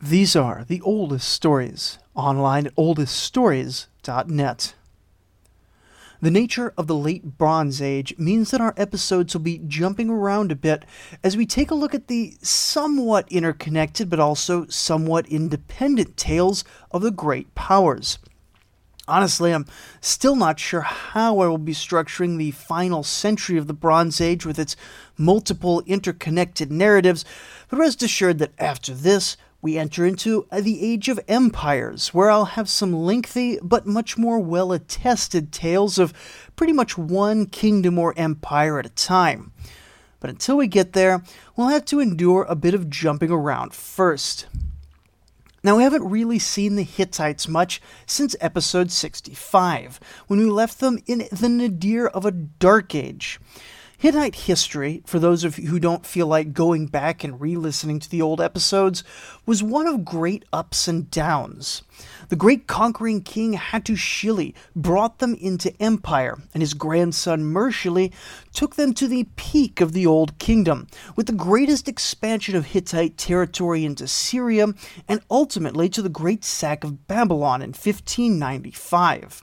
These are the oldest stories online at oldeststories.net. The nature of the late Bronze Age means that our episodes will be jumping around a bit as we take a look at the somewhat interconnected but also somewhat independent tales of the great powers. Honestly, I'm still not sure how I will be structuring the final century of the Bronze Age with its multiple interconnected narratives, but rest assured that after this, we enter into the Age of Empires, where I'll have some lengthy but much more well attested tales of pretty much one kingdom or empire at a time. But until we get there, we'll have to endure a bit of jumping around first. Now, we haven't really seen the Hittites much since episode 65, when we left them in the nadir of a dark age. Hittite history, for those of you who don't feel like going back and re listening to the old episodes, was one of great ups and downs. The great conquering king Hattushili brought them into empire, and his grandson Mursili took them to the peak of the Old Kingdom, with the greatest expansion of Hittite territory into Syria, and ultimately to the great sack of Babylon in 1595.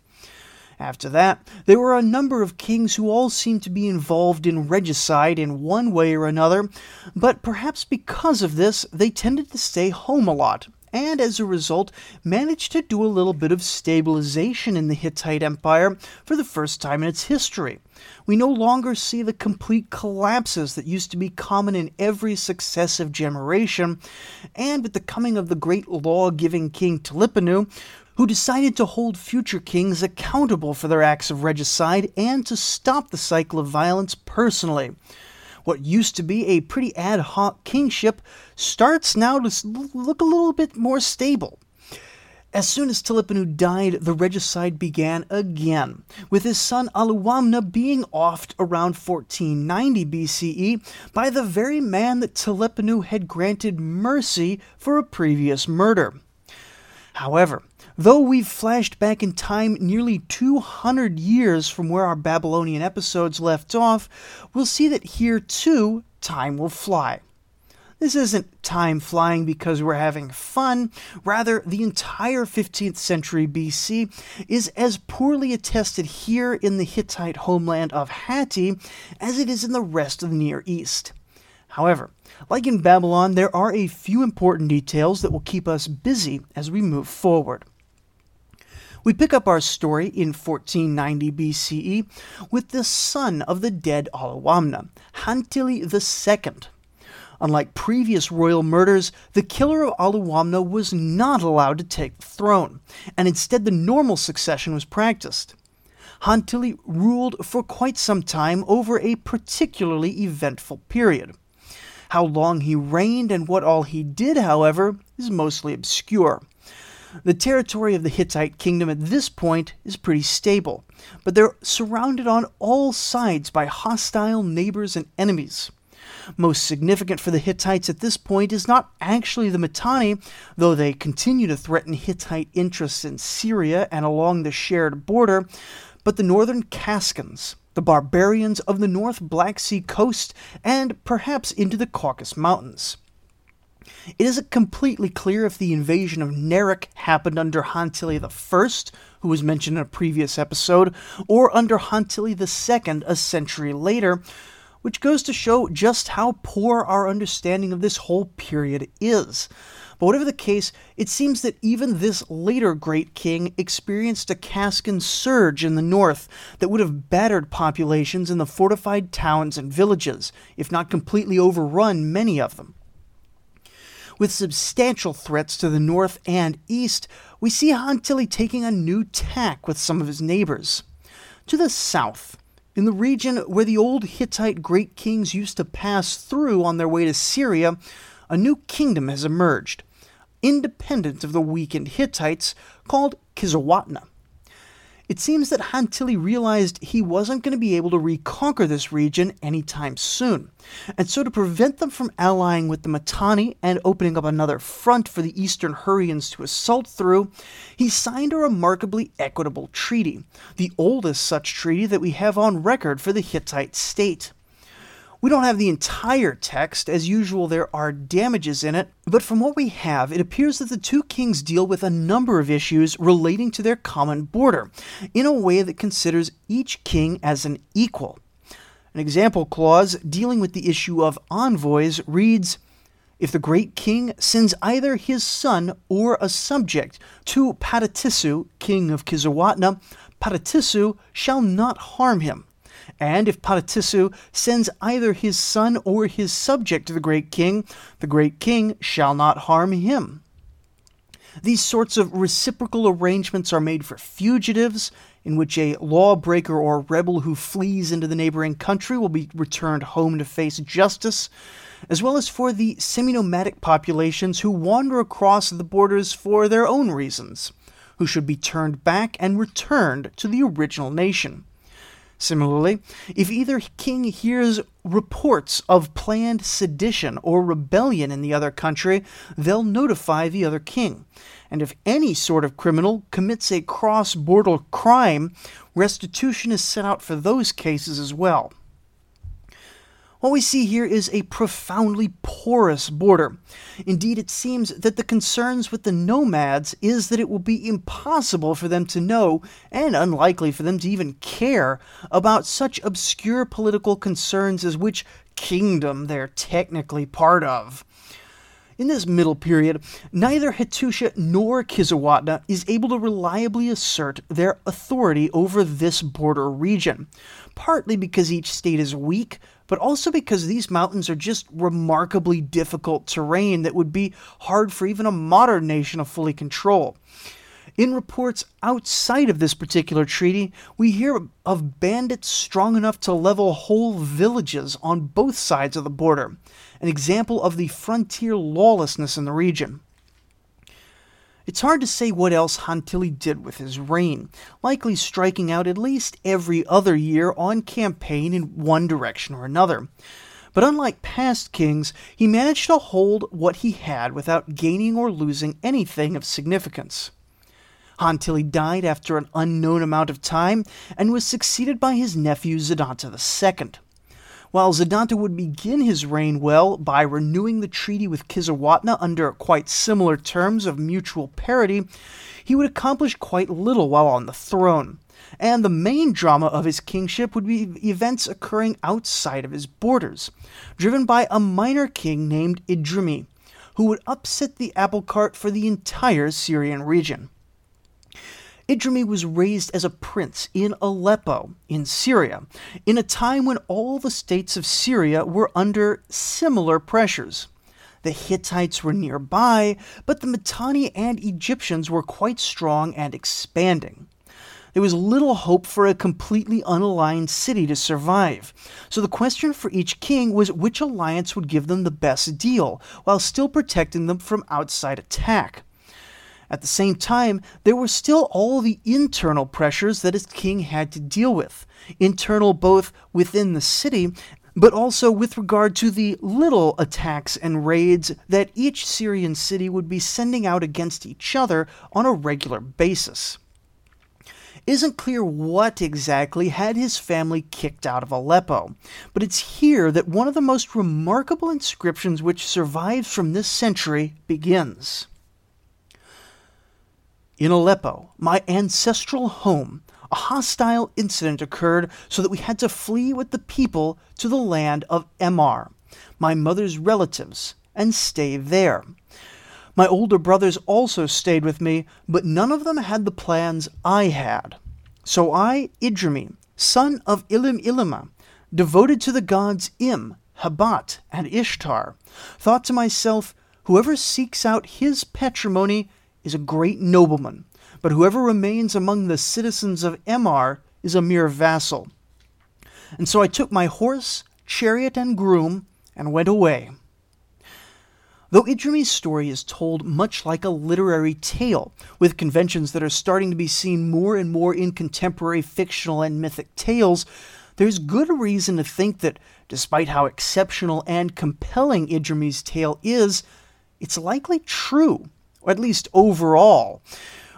After that, there were a number of kings who all seemed to be involved in regicide in one way or another, but perhaps because of this, they tended to stay home a lot, and as a result, managed to do a little bit of stabilization in the Hittite Empire for the first time in its history. We no longer see the complete collapses that used to be common in every successive generation, and with the coming of the great law giving king Telipinu, who decided to hold future kings accountable for their acts of regicide and to stop the cycle of violence personally. What used to be a pretty ad hoc kingship starts now to look a little bit more stable. As soon as Telipinu died, the regicide began again, with his son Aluwamna being offed around 1490 BCE by the very man that Telipinu had granted mercy for a previous murder. However, Though we've flashed back in time nearly 200 years from where our Babylonian episodes left off, we'll see that here too, time will fly. This isn't time flying because we're having fun. Rather, the entire 15th century BC is as poorly attested here in the Hittite homeland of Hatti as it is in the rest of the Near East. However, like in Babylon, there are a few important details that will keep us busy as we move forward. We pick up our story in 1490 BCE with the son of the dead Aluwamna, Hantili II. Unlike previous royal murders, the killer of Aluwamna was not allowed to take the throne, and instead the normal succession was practiced. Hantili ruled for quite some time over a particularly eventful period. How long he reigned and what all he did, however, is mostly obscure. The territory of the Hittite kingdom at this point is pretty stable, but they're surrounded on all sides by hostile neighbors and enemies. Most significant for the Hittites at this point is not actually the Mitanni, though they continue to threaten Hittite interests in Syria and along the shared border, but the northern Kaskans, the barbarians of the North Black Sea coast, and perhaps into the Caucasus Mountains. It isn't completely clear if the invasion of Nerik happened under Hantili I, who was mentioned in a previous episode, or under Hantili II a century later, which goes to show just how poor our understanding of this whole period is. But whatever the case, it seems that even this later great king experienced a Kaskan surge in the north that would have battered populations in the fortified towns and villages, if not completely overrun many of them. With substantial threats to the north and east, we see Hantili taking a new tack with some of his neighbors. To the south, in the region where the old Hittite great kings used to pass through on their way to Syria, a new kingdom has emerged, independent of the weakened Hittites, called Kizzuwatna. It seems that Hantili realized he wasn't going to be able to reconquer this region anytime soon, and so to prevent them from allying with the Mitanni and opening up another front for the Eastern Hurrians to assault through, he signed a remarkably equitable treaty, the oldest such treaty that we have on record for the Hittite state. We don't have the entire text, as usual, there are damages in it, but from what we have, it appears that the two kings deal with a number of issues relating to their common border, in a way that considers each king as an equal. An example clause dealing with the issue of envoys reads If the great king sends either his son or a subject to Patatisu, king of Kizzuwatna, Patatisu shall not harm him. And if Patatisu sends either his son or his subject to the great king, the great king shall not harm him. These sorts of reciprocal arrangements are made for fugitives, in which a lawbreaker or rebel who flees into the neighboring country will be returned home to face justice, as well as for the semi nomadic populations who wander across the borders for their own reasons, who should be turned back and returned to the original nation. Similarly, if either king hears reports of planned sedition or rebellion in the other country, they'll notify the other king. And if any sort of criminal commits a cross border crime, restitution is set out for those cases as well. What we see here is a profoundly porous border. Indeed, it seems that the concerns with the nomads is that it will be impossible for them to know, and unlikely for them to even care, about such obscure political concerns as which kingdom they're technically part of. In this middle period, neither Hattusha nor Kizzuwatna is able to reliably assert their authority over this border region, partly because each state is weak, but also because these mountains are just remarkably difficult terrain that would be hard for even a modern nation to fully control. In reports outside of this particular treaty, we hear of bandits strong enough to level whole villages on both sides of the border, an example of the frontier lawlessness in the region. It's hard to say what else Hantili did with his reign, likely striking out at least every other year on campaign in one direction or another. But unlike past kings, he managed to hold what he had without gaining or losing anything of significance. Hantili died after an unknown amount of time and was succeeded by his nephew Zidanta II. While Zidanta would begin his reign well by renewing the treaty with Kizzuwatna under quite similar terms of mutual parity, he would accomplish quite little while on the throne. And the main drama of his kingship would be events occurring outside of his borders, driven by a minor king named Idrimi, who would upset the apple cart for the entire Syrian region. Idrimi was raised as a prince in Aleppo, in Syria, in a time when all the states of Syria were under similar pressures. The Hittites were nearby, but the Mitanni and Egyptians were quite strong and expanding. There was little hope for a completely unaligned city to survive. So the question for each king was which alliance would give them the best deal, while still protecting them from outside attack. At the same time, there were still all the internal pressures that his king had to deal with, internal both within the city, but also with regard to the little attacks and raids that each Syrian city would be sending out against each other on a regular basis. Isn't clear what exactly had his family kicked out of Aleppo, but it's here that one of the most remarkable inscriptions which survives from this century begins. In Aleppo, my ancestral home, a hostile incident occurred so that we had to flee with the people to the land of Emar, my mother's relatives, and stay there. My older brothers also stayed with me, but none of them had the plans I had. So I, Idrimi, son of Ilim Ilima, devoted to the gods Im, Habat, and Ishtar, thought to myself, whoever seeks out his patrimony is a great nobleman, but whoever remains among the citizens of Emar is a mere vassal. And so I took my horse, chariot, and groom, and went away. Though Idrimi's story is told much like a literary tale, with conventions that are starting to be seen more and more in contemporary fictional and mythic tales, there's good reason to think that, despite how exceptional and compelling Idrimi's tale is, it's likely true or at least overall.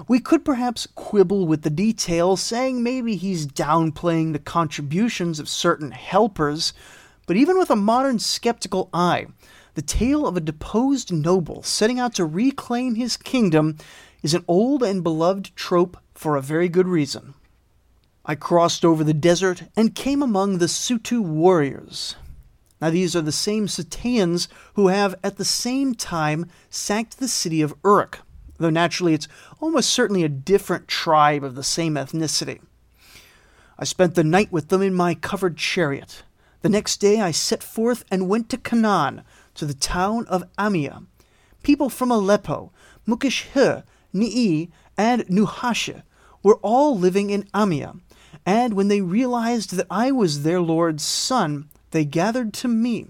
We could perhaps quibble with the details, saying maybe he's downplaying the contributions of certain helpers, But even with a modern skeptical eye, the tale of a deposed noble setting out to reclaim his kingdom is an old and beloved trope for a very good reason. I crossed over the desert and came among the Sutu warriors. Now, these are the same Suteans who have at the same time sacked the city of Uruk, though naturally it's almost certainly a different tribe of the same ethnicity. I spent the night with them in my covered chariot. The next day I set forth and went to Canaan, to the town of Amia. People from Aleppo, Mukeshhe, Ni'i, and Nuhasha were all living in Amia, and when they realized that I was their lord's son, they gathered to me.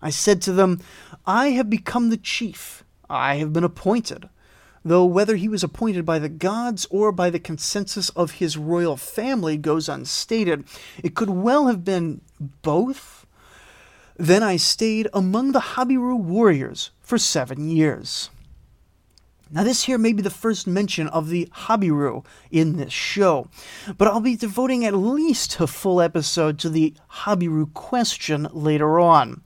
I said to them, I have become the chief. I have been appointed. Though whether he was appointed by the gods or by the consensus of his royal family goes unstated, it could well have been both then I stayed among the Habiru warriors for seven years. Now, this here may be the first mention of the Habiru in this show, but I'll be devoting at least a full episode to the Habiru question later on.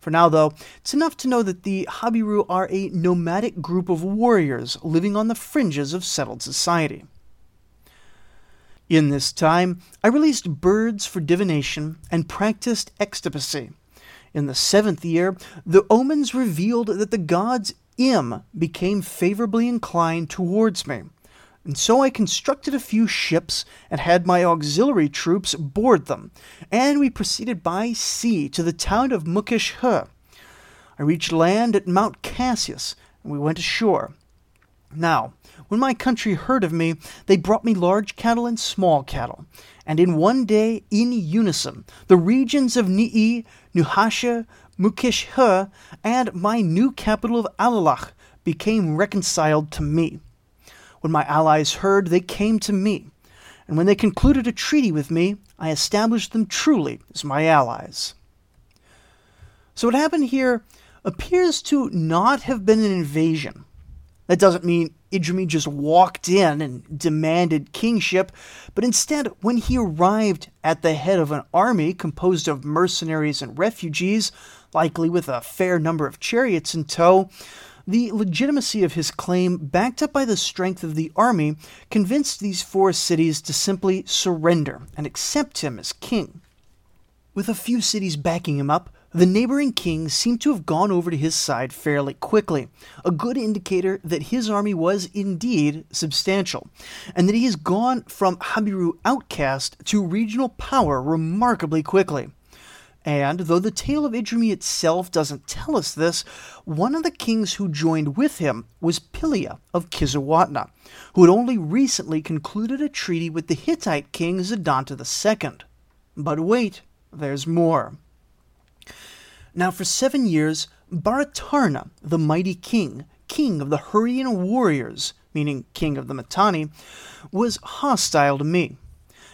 For now, though, it's enough to know that the Habiru are a nomadic group of warriors living on the fringes of settled society. In this time, I released birds for divination and practiced extispicy, in the seventh year, the omens revealed that the gods Im became favorably inclined towards me. And so I constructed a few ships and had my auxiliary troops board them, and we proceeded by sea to the town of Mukeshhe. I reached land at Mount Cassius, and we went ashore. Now, when my country heard of me, they brought me large cattle and small cattle, and in one day, in unison, the regions of Ni'i, Nuhasha, Mukeshhe, and my new capital of Alalakh became reconciled to me. When my allies heard, they came to me, and when they concluded a treaty with me, I established them truly as my allies. So, what happened here appears to not have been an invasion. That doesn't mean Idrimi just walked in and demanded kingship, but instead, when he arrived at the head of an army composed of mercenaries and refugees, likely with a fair number of chariots in tow, the legitimacy of his claim, backed up by the strength of the army, convinced these four cities to simply surrender and accept him as king. With a few cities backing him up, the neighboring kings seemed to have gone over to his side fairly quickly, a good indicator that his army was indeed substantial, and that he has gone from Habiru outcast to regional power remarkably quickly. And though the tale of Idrimi itself doesn't tell us this, one of the kings who joined with him was Pilia of Kizzuwatna, who had only recently concluded a treaty with the Hittite king Zidanta II. But wait, there's more. Now, for seven years, Baratarna, the mighty king, king of the Hurrian warriors, meaning king of the Mitanni, was hostile to me.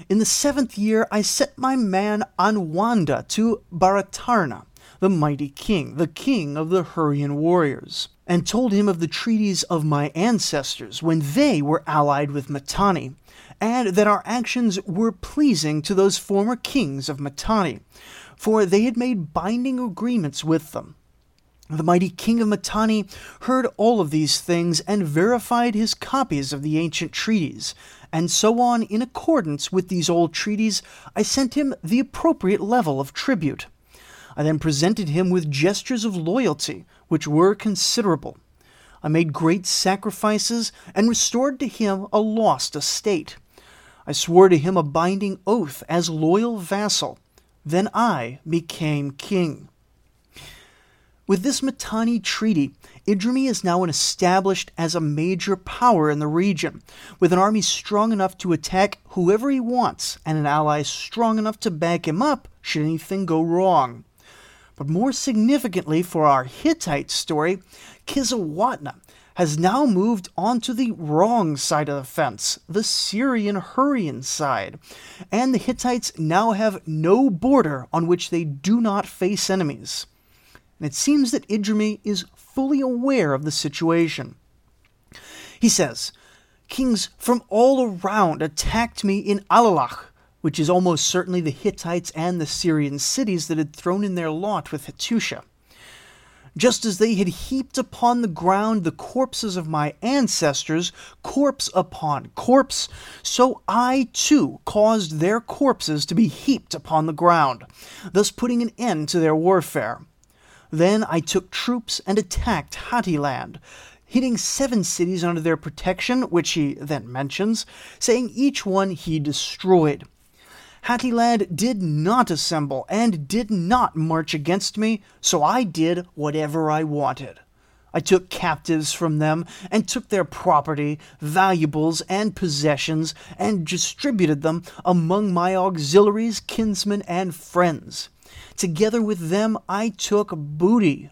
In the seventh year, I set my man Anwanda to Baratarna, the mighty king, the king of the Hurrian warriors, and told him of the treaties of my ancestors when they were allied with Mitanni, and that our actions were pleasing to those former kings of Mitanni, for they had made binding agreements with them. The mighty king of Mitanni heard all of these things and verified his copies of the ancient treaties, and so on in accordance with these old treaties, I sent him the appropriate level of tribute. I then presented him with gestures of loyalty, which were considerable. I made great sacrifices and restored to him a lost estate. I swore to him a binding oath as loyal vassal, then I became king. With this Mitanni treaty, Idrimi is now established as a major power in the region, with an army strong enough to attack whoever he wants and an ally strong enough to back him up should anything go wrong. But more significantly for our Hittite story, Kizzuwatna has now moved onto the wrong side of the fence, the Syrian Hurrian side, and the Hittites now have no border on which they do not face enemies. And it seems that Idrimi is fully aware of the situation. He says, Kings from all around attacked me in Alalakh, which is almost certainly the Hittites and the Syrian cities that had thrown in their lot with Hattusha. Just as they had heaped upon the ground the corpses of my ancestors, corpse upon corpse, so I too caused their corpses to be heaped upon the ground, thus putting an end to their warfare. Then I took troops and attacked Hatti-land, hitting seven cities under their protection, which he then mentions, saying each one he destroyed. Hatti-land did not assemble and did not march against me, so I did whatever I wanted. I took captives from them and took their property, valuables, and possessions and distributed them among my auxiliaries, kinsmen, and friends. Together with them I took booty.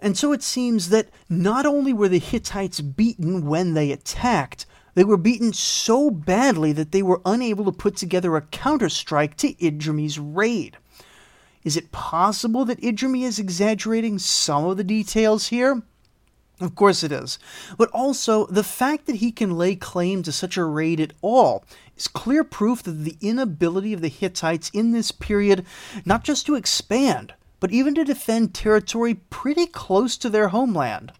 And so it seems that not only were the Hittites beaten when they attacked, they were beaten so badly that they were unable to put together a counterstrike to Idrimi's raid. Is it possible that Idrimi is exaggerating some of the details here? Of course it is. But also, the fact that he can lay claim to such a raid at all is clear proof that the inability of the Hittites in this period not just to expand, but even to defend territory pretty close to their homeland.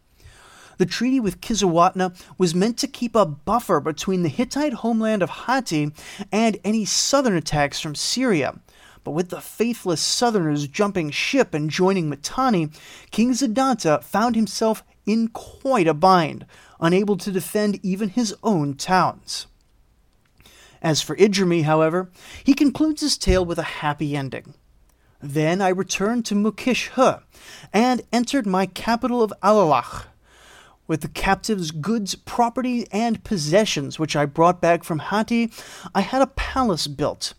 The treaty with Kizzuwatna was meant to keep a buffer between the Hittite homeland of Hatti and any southern attacks from Syria. But with the faithless southerners jumping ship and joining Mitanni, King Zidanta found himself in quite a bind, unable to defend even his own towns. As for Idrimi, however, he concludes his tale with a happy ending. Then I returned to Mukish and entered my capital of Alalakh, with the captives' goods, property, and possessions which I brought back from Hatti, I had a palace built.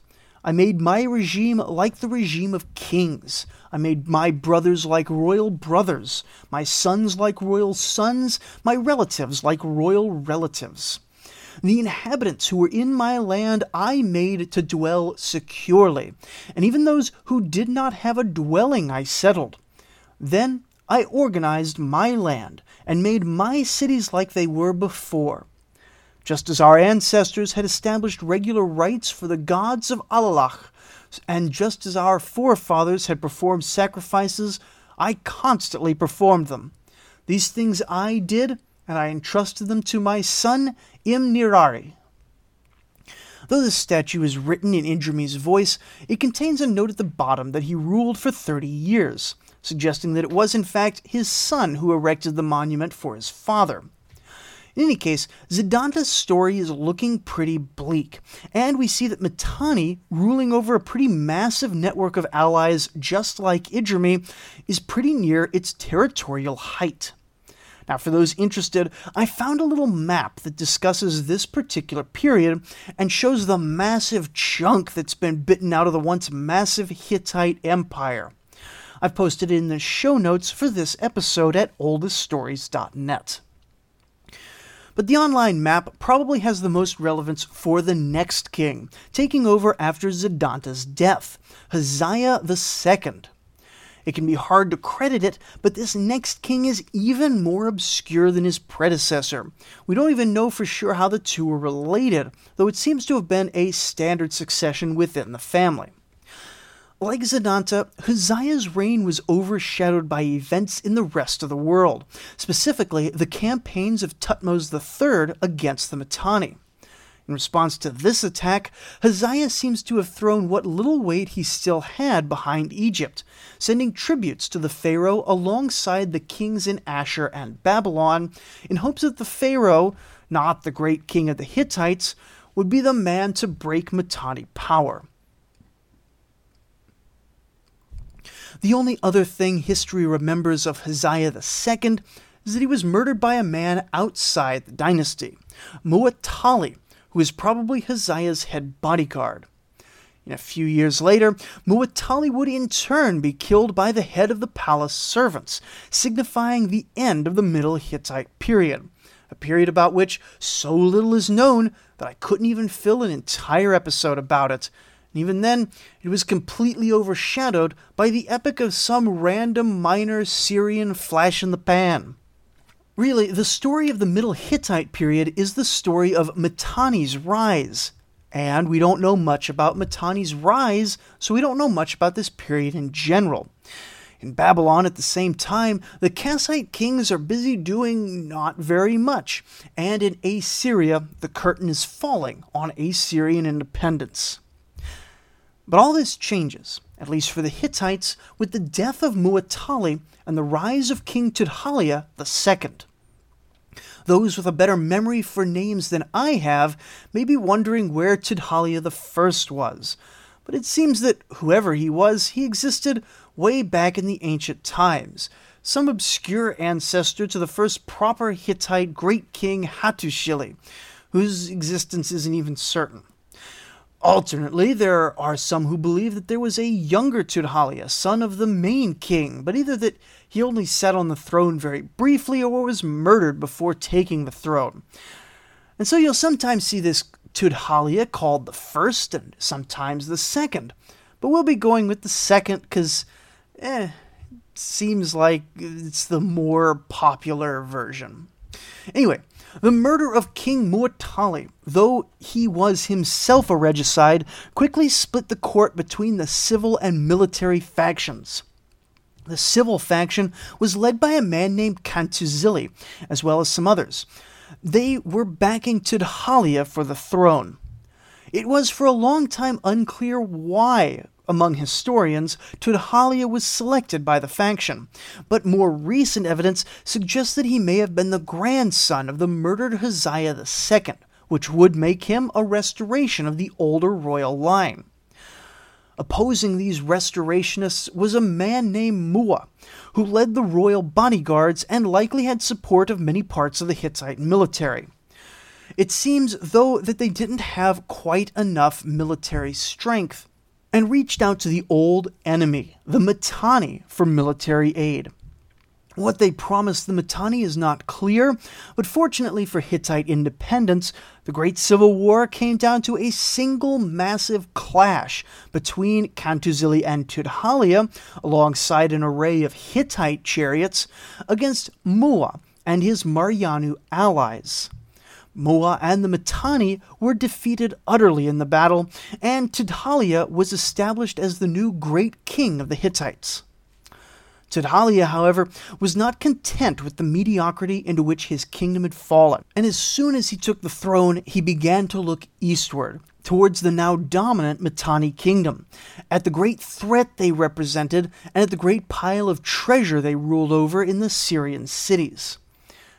I made my regime like the regime of kings. I made my brothers like royal brothers, my sons like royal sons, my relatives like royal relatives. The inhabitants who were in my land I made to dwell securely, and even those who did not have a dwelling I settled. Then I organized my land and made my cities like they were before. Just as our ancestors had established regular rites for the gods of Alalakh, and just as our forefathers had performed sacrifices, I constantly performed them. These things I did, and I entrusted them to my son Imnirari. Though the statue is written in Idrimi's voice, it contains a note at the bottom that he ruled for 30 years suggesting that it was in fact his son who erected the monument for his father. In any case, Zidanta's story is looking pretty bleak, and we see that Mitanni, ruling over a pretty massive network of allies just like Idrimi, is pretty near its territorial height. Now, for those interested, I found a little map that discusses this particular period and shows the massive chunk that's been bitten out of the once massive Hittite Empire. I've posted it in the show notes for this episode at oldeststories.net. But the online map probably has the most relevance for the next king, taking over after Zidanta's death, Huzziya II. It can be hard to credit it, but this next king is even more obscure than his predecessor. We don't even know for sure how the two were related, though it seems to have been a standard succession within the family. Like Zidanta, Huzziya's reign was overshadowed by events in the rest of the world, specifically the campaigns of Thutmose III against the Mitanni. In response to this attack, Huzziya seems to have thrown what little weight he still had behind Egypt, sending tributes to the pharaoh alongside the kings in Asher and Babylon, in hopes that the pharaoh, not the great king of the Hittites, would be the man to break Mitanni power. The only other thing history remembers of Huzziya II is that he was murdered by a man outside the dynasty, Muwatalli, who was probably Huzziya's head bodyguard. In a few years later, Muwatalli would in turn be killed by the head of the palace servants, signifying the end of the Middle Hittite period, a period about which so little is known that I couldn't even fill an entire episode about it, and even then, it was completely overshadowed by the epic of some random minor Syrian flash in the pan. Really, the story of the Middle Hittite period is the story of Mitanni's rise, And we don't know much about Mitanni's rise, so we don't know much about this period in general. In Babylon, at the same time, the Kassite kings are busy doing not very much, and in Assyria, the curtain is falling on Assyrian independence. But all this changes, at least for the Hittites, with the death of Muwatalli and the rise of King Tudhaliya II. Those with a better memory for names than I have may be wondering where Tudhaliya I was, but it seems that whoever he was, he existed way back in the ancient times, some obscure ancestor to the first proper Hittite great king Hattushili, whose existence isn't even certain. Alternately, there are some who believe that there was a younger Tudhaliya, son of the main king, but either that he only sat on the throne very briefly or was murdered before taking the throne. And so you'll sometimes see this Tudhaliya called the first and sometimes the second. But we'll be going with the second because, eh, seems like it's the more popular version. Anyway, the murder of King Muwatalli, though he was himself a regicide, quickly split the court between the civil and military factions. The civil faction was led by a man named Kantuzili, as well as some others. They were backing Tudhaliya for the throne. It was for a long time unclear why among historians, Tudhaliya was selected by the faction, but more recent evidence suggests that he may have been the grandson of the murdered Huzziya II, which would make him a restoration of the older royal line. Opposing these restorationists was a man named Muwa, who led the royal bodyguards and likely had support of many parts of the Hittite military. It seems, though, that they didn't have quite enough military strength and reached out to the old enemy, the Mitanni, for military aid. What they promised the Mitanni is not clear, but fortunately for Hittite independence, the Great Civil War came down to a single massive clash between Kantuzili and Tudhaliya, alongside an array of Hittite chariots, against Muwa and his Marianu allies. Muwa and the Mitanni were defeated utterly in the battle, and Tudhaliya was established as the new great king of the Hittites. Tudhaliya, however, was not content with the mediocrity into which his kingdom had fallen, and as soon as he took the throne, he began to look eastward, towards the now dominant Mitanni kingdom, at the great threat they represented, and at the great pile of treasure they ruled over in the Syrian cities.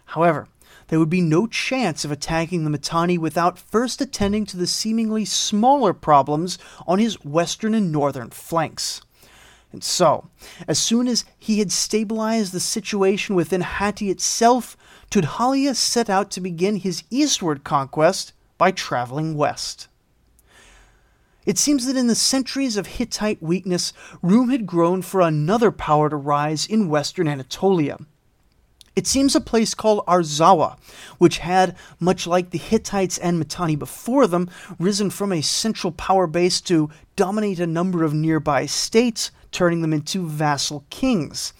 However, there would be no chance of attacking the Mitanni without first attending to the seemingly smaller problems on his western and northern flanks. And so, as soon as he had stabilized the situation within Hatti itself, Tudhaliya set out to begin his eastward conquest by traveling west. It seems that in the centuries of Hittite weakness, room had grown for another power to rise in western Anatolia. It seems a place called Arzawa, which had, much like the Hittites and Mitanni before them, risen from a central power base to dominate a number of nearby states, turning them into vassal kings.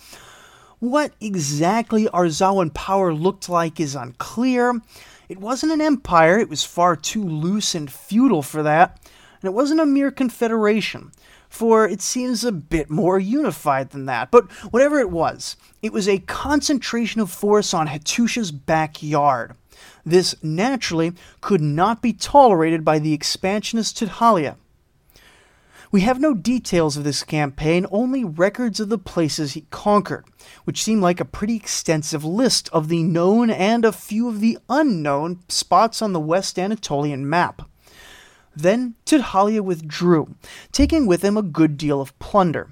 What exactly Arzawan power looked like is unclear. It wasn't an empire, it was far too loose and feudal for that, and it wasn't a mere confederation for it seems a bit more unified than that. But whatever it was, it was a concentration of force on Hattusha's backyard. This naturally could not be tolerated by the expansionist Tudhaliya. We have no details of this campaign, only records of the places he conquered, which seem like a pretty extensive list of the known and a few of the unknown spots on the West Anatolian map. Then Tudhaliya withdrew, taking with him a good deal of plunder.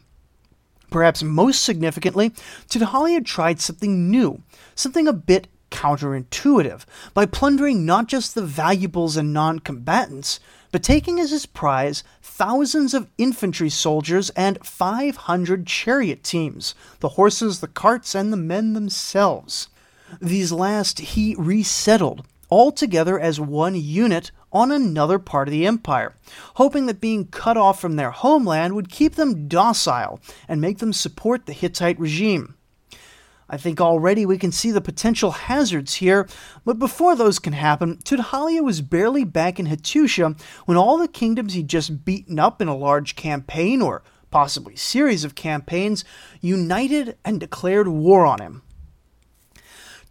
Perhaps most significantly, Tudhaliya tried something new, something a bit counterintuitive, by plundering not just the valuables and non combatants, but taking as his prize thousands of infantry soldiers and 500 chariot teams the horses, the carts, and the men themselves. These last he resettled, all together as one unit on another part of the empire, hoping that being cut off from their homeland would keep them docile and make them support the Hittite regime. I think already we can see the potential hazards here, but before those can happen, Tudhaliya was barely back in Hattusha when all the kingdoms he'd just beaten up in a large campaign, or possibly series of campaigns, united and declared war on him.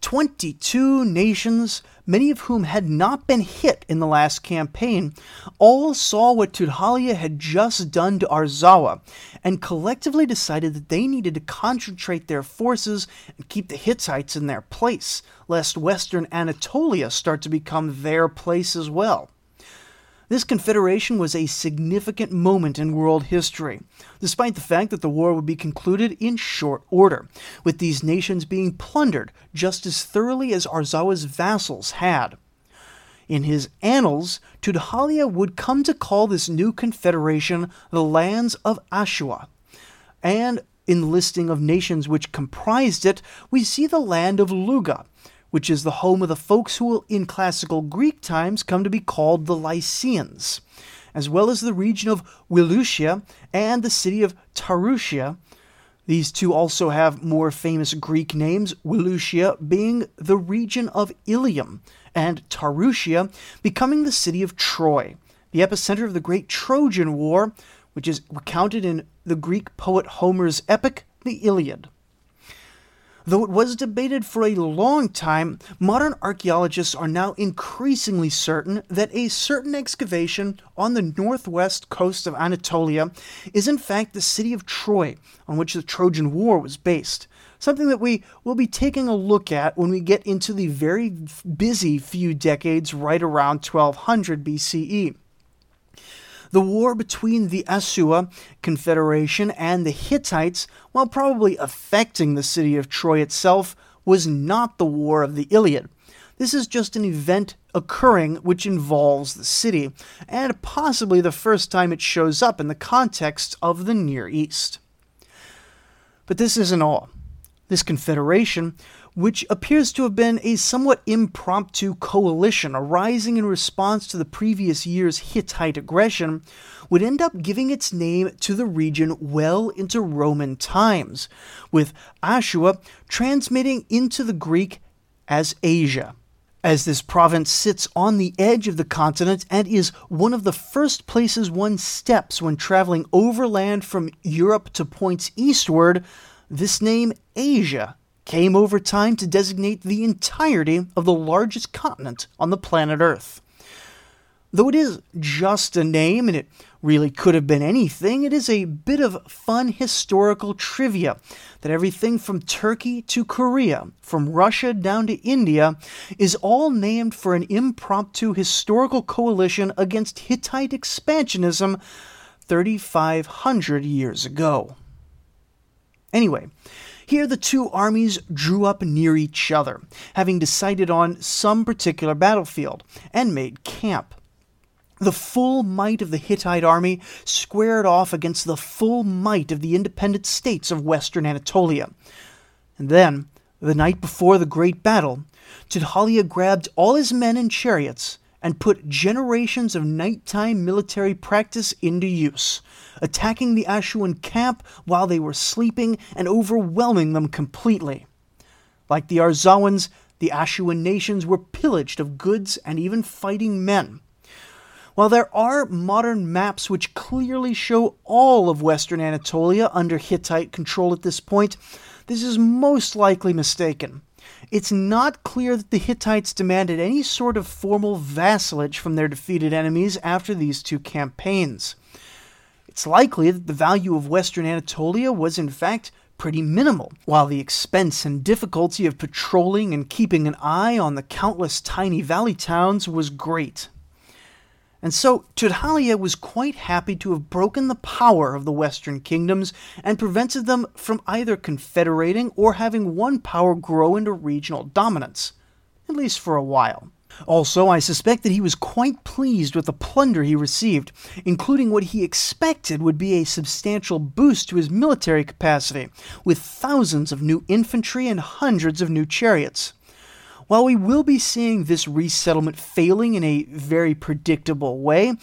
22 nations, many of whom had not been hit in the last campaign, all saw what Tudhaliya had just done to Arzawa and collectively decided that they needed to concentrate their forces and keep the Hittites in their place, lest western Anatolia start to become their place as well. This confederation was a significant moment in world history, despite the fact that the war would be concluded in short order, with these nations being plundered just as thoroughly as Arzawa's vassals had. In his annals, Tudhaliya would come to call this new confederation the lands of Ashua, and in the listing of nations which comprised it, we see the land of Luga, which is the home of the folks who will, in classical Greek times, come to be called the Lycians, as well as the region of Wilutia and the city of Tarusia. These two also have more famous Greek names, Wilutia being the region of Ilium, and Tarusia becoming the city of Troy, the epicenter of the great Trojan War, which is recounted in the Greek poet Homer's epic, the Iliad. Though it was debated for a long time, modern archaeologists are now increasingly certain that a certain excavation on the northwest coast of Anatolia is in fact the city of Troy, on which the Trojan War was based. Something that we will be taking a look at when we get into the very busy few decades right around 1200 BCE. The war between the Asua Confederation and the Hittites, while probably affecting the city of Troy itself, was not the War of the Iliad. This is just an event occurring which involves the city, and possibly the first time it shows up in the context of the Near East. But this isn't all. This confederation which appears to have been a somewhat impromptu coalition arising in response to the previous year's Hittite aggression, would end up giving its name to the region well into Roman times, with Ashua transmitting into the Greek as Asia. As this province sits on the edge of the continent and is one of the first places one steps when traveling overland from Europe to points eastward, this name Asia came over time to designate the entirety of the largest continent on the planet Earth. Though it is just a name and it really could have been anything, it is a bit of fun historical trivia that everything from Turkey to Korea, from Russia down to India, is all named for an impromptu historical coalition against Hittite expansionism 3,500 years ago. Anyway, here, the two armies drew up near each other, having decided on some particular battlefield, and made camp. The full might of the Hittite army squared off against the full might of the independent states of western Anatolia. And then, the night before the great battle, Tudhaliya grabbed all his men and chariots and put generations of nighttime military practice into use, attacking the Ashuan camp while they were sleeping and overwhelming them completely. Like the Arzawans, the Ashuan nations were pillaged of goods and even fighting men. While there are modern maps which clearly show all of western Anatolia under Hittite control at this point, this is most likely mistaken. It's not clear that the Hittites demanded any sort of formal vassalage from their defeated enemies after these two campaigns. It's likely that the value of Western Anatolia was, in fact, pretty minimal, while the expense and difficulty of patrolling and keeping an eye on the countless tiny valley towns was great. And so Tudhaliya was quite happy to have broken the power of the Western kingdoms and prevented them from either confederating or having one power grow into regional dominance, at least for a while. Also, I suspect that he was quite pleased with the plunder he received, including what he expected would be a substantial boost to his military capacity, with thousands of new infantry and hundreds of new chariots. While we will be seeing this resettlement failing in a very predictable way,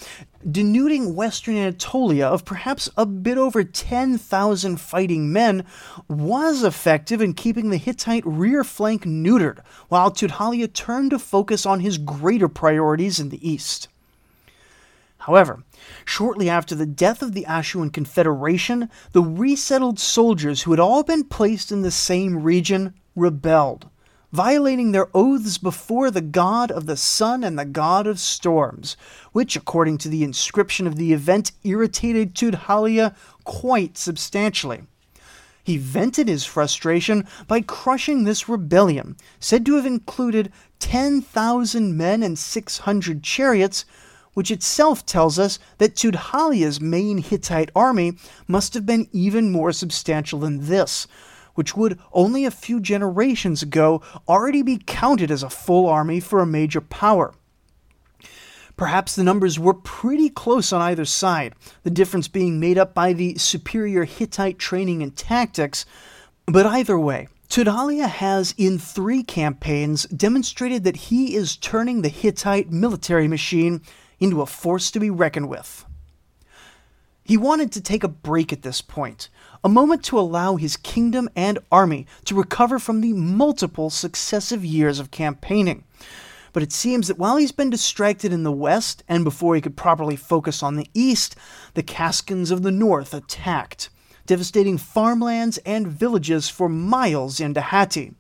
denuding western Anatolia of perhaps a bit over 10,000 fighting men was effective in keeping the Hittite rear flank neutered, while Tudhaliya turned to focus on his greater priorities in the east. However, shortly after the death of the Ashuan Confederation, the resettled soldiers who had all been placed in the same region rebelled violating their oaths before the god of the sun and the god of storms, which, according to the inscription of the event, irritated Tudhaliya quite substantially. He vented his frustration by crushing this rebellion, said to have included 10,000 men and 600 chariots, which itself tells us that Tudhaliya's main Hittite army must have been even more substantial than this, which would only a few generations ago already be counted as a full army for a major power. Perhaps the numbers were pretty close on either side, the difference being made up by the superior Hittite training and tactics, but either way, Tudhaliya has, in three campaigns, demonstrated that he is turning the Hittite military machine into a force to be reckoned with. He wanted to take a break at this point, a moment to allow his kingdom and army to recover from the multiple successive years of campaigning. But it seems that while he's been distracted in the west, and before he could properly focus on the east, the Kaskans of the north attacked, devastating farmlands and villages for miles into Hatti.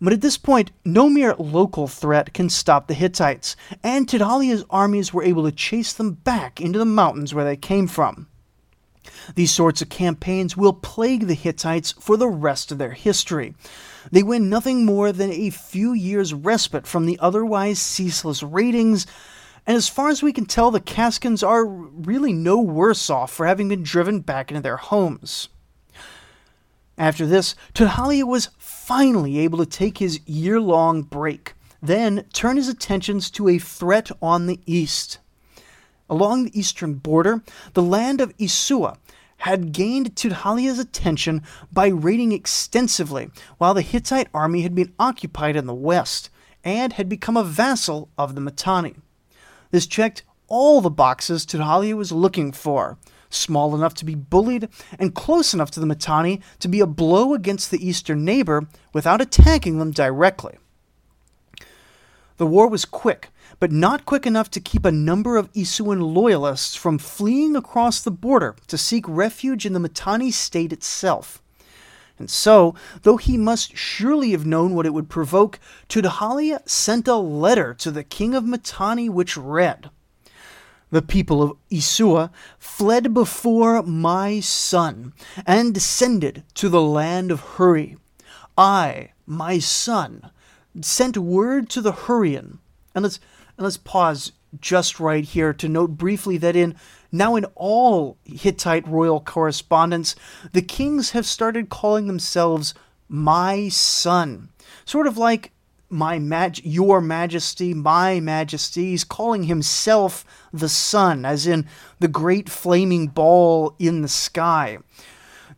But at this point, no mere local threat can stop the Hittites, and Tudhaliya's armies were able to chase them back into the mountains where they came from. These sorts of campaigns will plague the Hittites for the rest of their history. They win nothing more than a few years' respite from the otherwise ceaseless raidings, and as far as we can tell, the Kaskans are really no worse off for having been driven back into their homes. After this, Tudhaliya was finally able to take his year long break, then turn his attentions to a threat on the east. Along the eastern border, the land of Isua had gained Tudhaliya's attention by raiding extensively, while the Hittite army had been occupied in the west and had become a vassal of the Mitanni. This checked all the boxes Tudhaliya was looking for small enough to be bullied, and close enough to the Mitanni to be a blow against the eastern neighbor without attacking them directly. The war was quick, but not quick enough to keep a number of Isuan loyalists from fleeing across the border to seek refuge in the Mitanni state itself. And so, though he must surely have known what it would provoke, Tudhaliya sent a letter to the king of Mitanni which read, the people of Isua fled before my sun and descended to the land of Hurri. I, my sun, sent word to the Hurrian. And let's and let's pause just right here to note briefly that in now in all Hittite royal correspondence, the kings have started calling themselves my sun, sort of like my maj- your majesty, my majesty. He's calling himself the sun, as in the great flaming ball in the sky.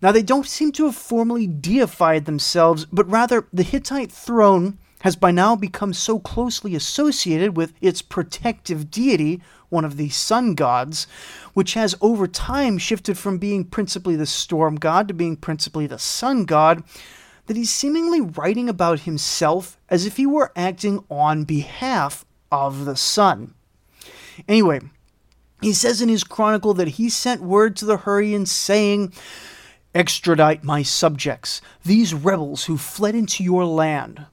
Now, they don't seem to have formally deified themselves, but rather the Hittite throne has by now become so closely associated with its protective deity, one of the sun gods, which has over time shifted from being principally the storm god to being principally the sun god, that he's seemingly writing about himself as if he were acting on behalf of the sun. Anyway, he says in his chronicle that he sent word to the Hurrians saying, Extradite my subjects, these rebels who fled into your land.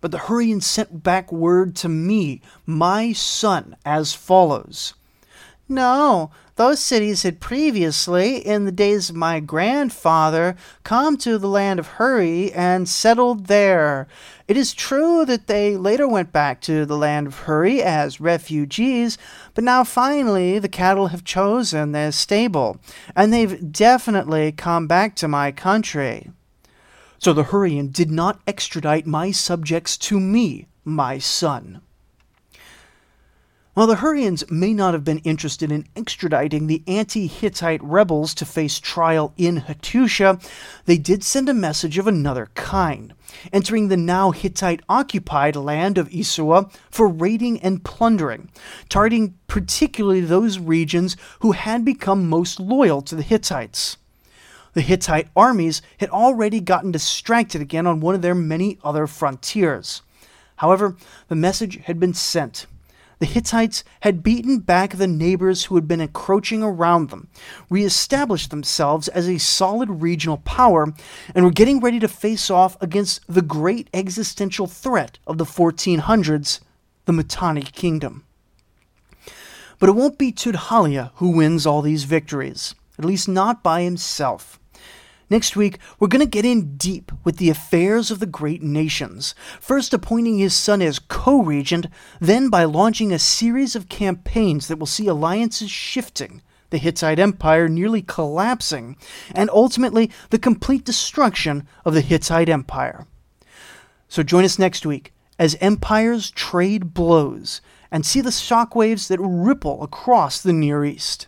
But the Hurrians sent back word to me, my sun, as follows No, those cities had previously, in the days of my grandfather, come to the land of Hurri and settled there. It is true that they later went back to the land of Hurri as refugees, but now finally the cattle have chosen their stable, and they've definitely come back to my country. So the Hurrian did not extradite my subjects to me, my sun. While the Hurrians may not have been interested in extraditing the anti Hittite rebels to face trial in Hattusha, they did send a message of another kind. entering the now Hittite occupied land of Isua for raiding and plundering, targeting particularly those regions who had become most loyal to the Hittites. The Hittite armies had already gotten distracted again on one of their many other frontiers. However, the message had been sent the Hittites had beaten back the neighbors who had been encroaching around them, reestablished themselves as a solid regional power, and were getting ready to face off against the great existential threat of the 1400s, the Mitanni Kingdom. But it won't be Tudhaliya who wins all these victories, at least not by himself. Next week, we're going to get in deep with the affairs of the great nations, first appointing his son as co regent, then by launching a series of campaigns that will see alliances shifting, the Hittite Empire nearly collapsing, and ultimately the complete destruction of the Hittite Empire. So join us next week as empires trade blows and see the shockwaves that ripple across the Near East.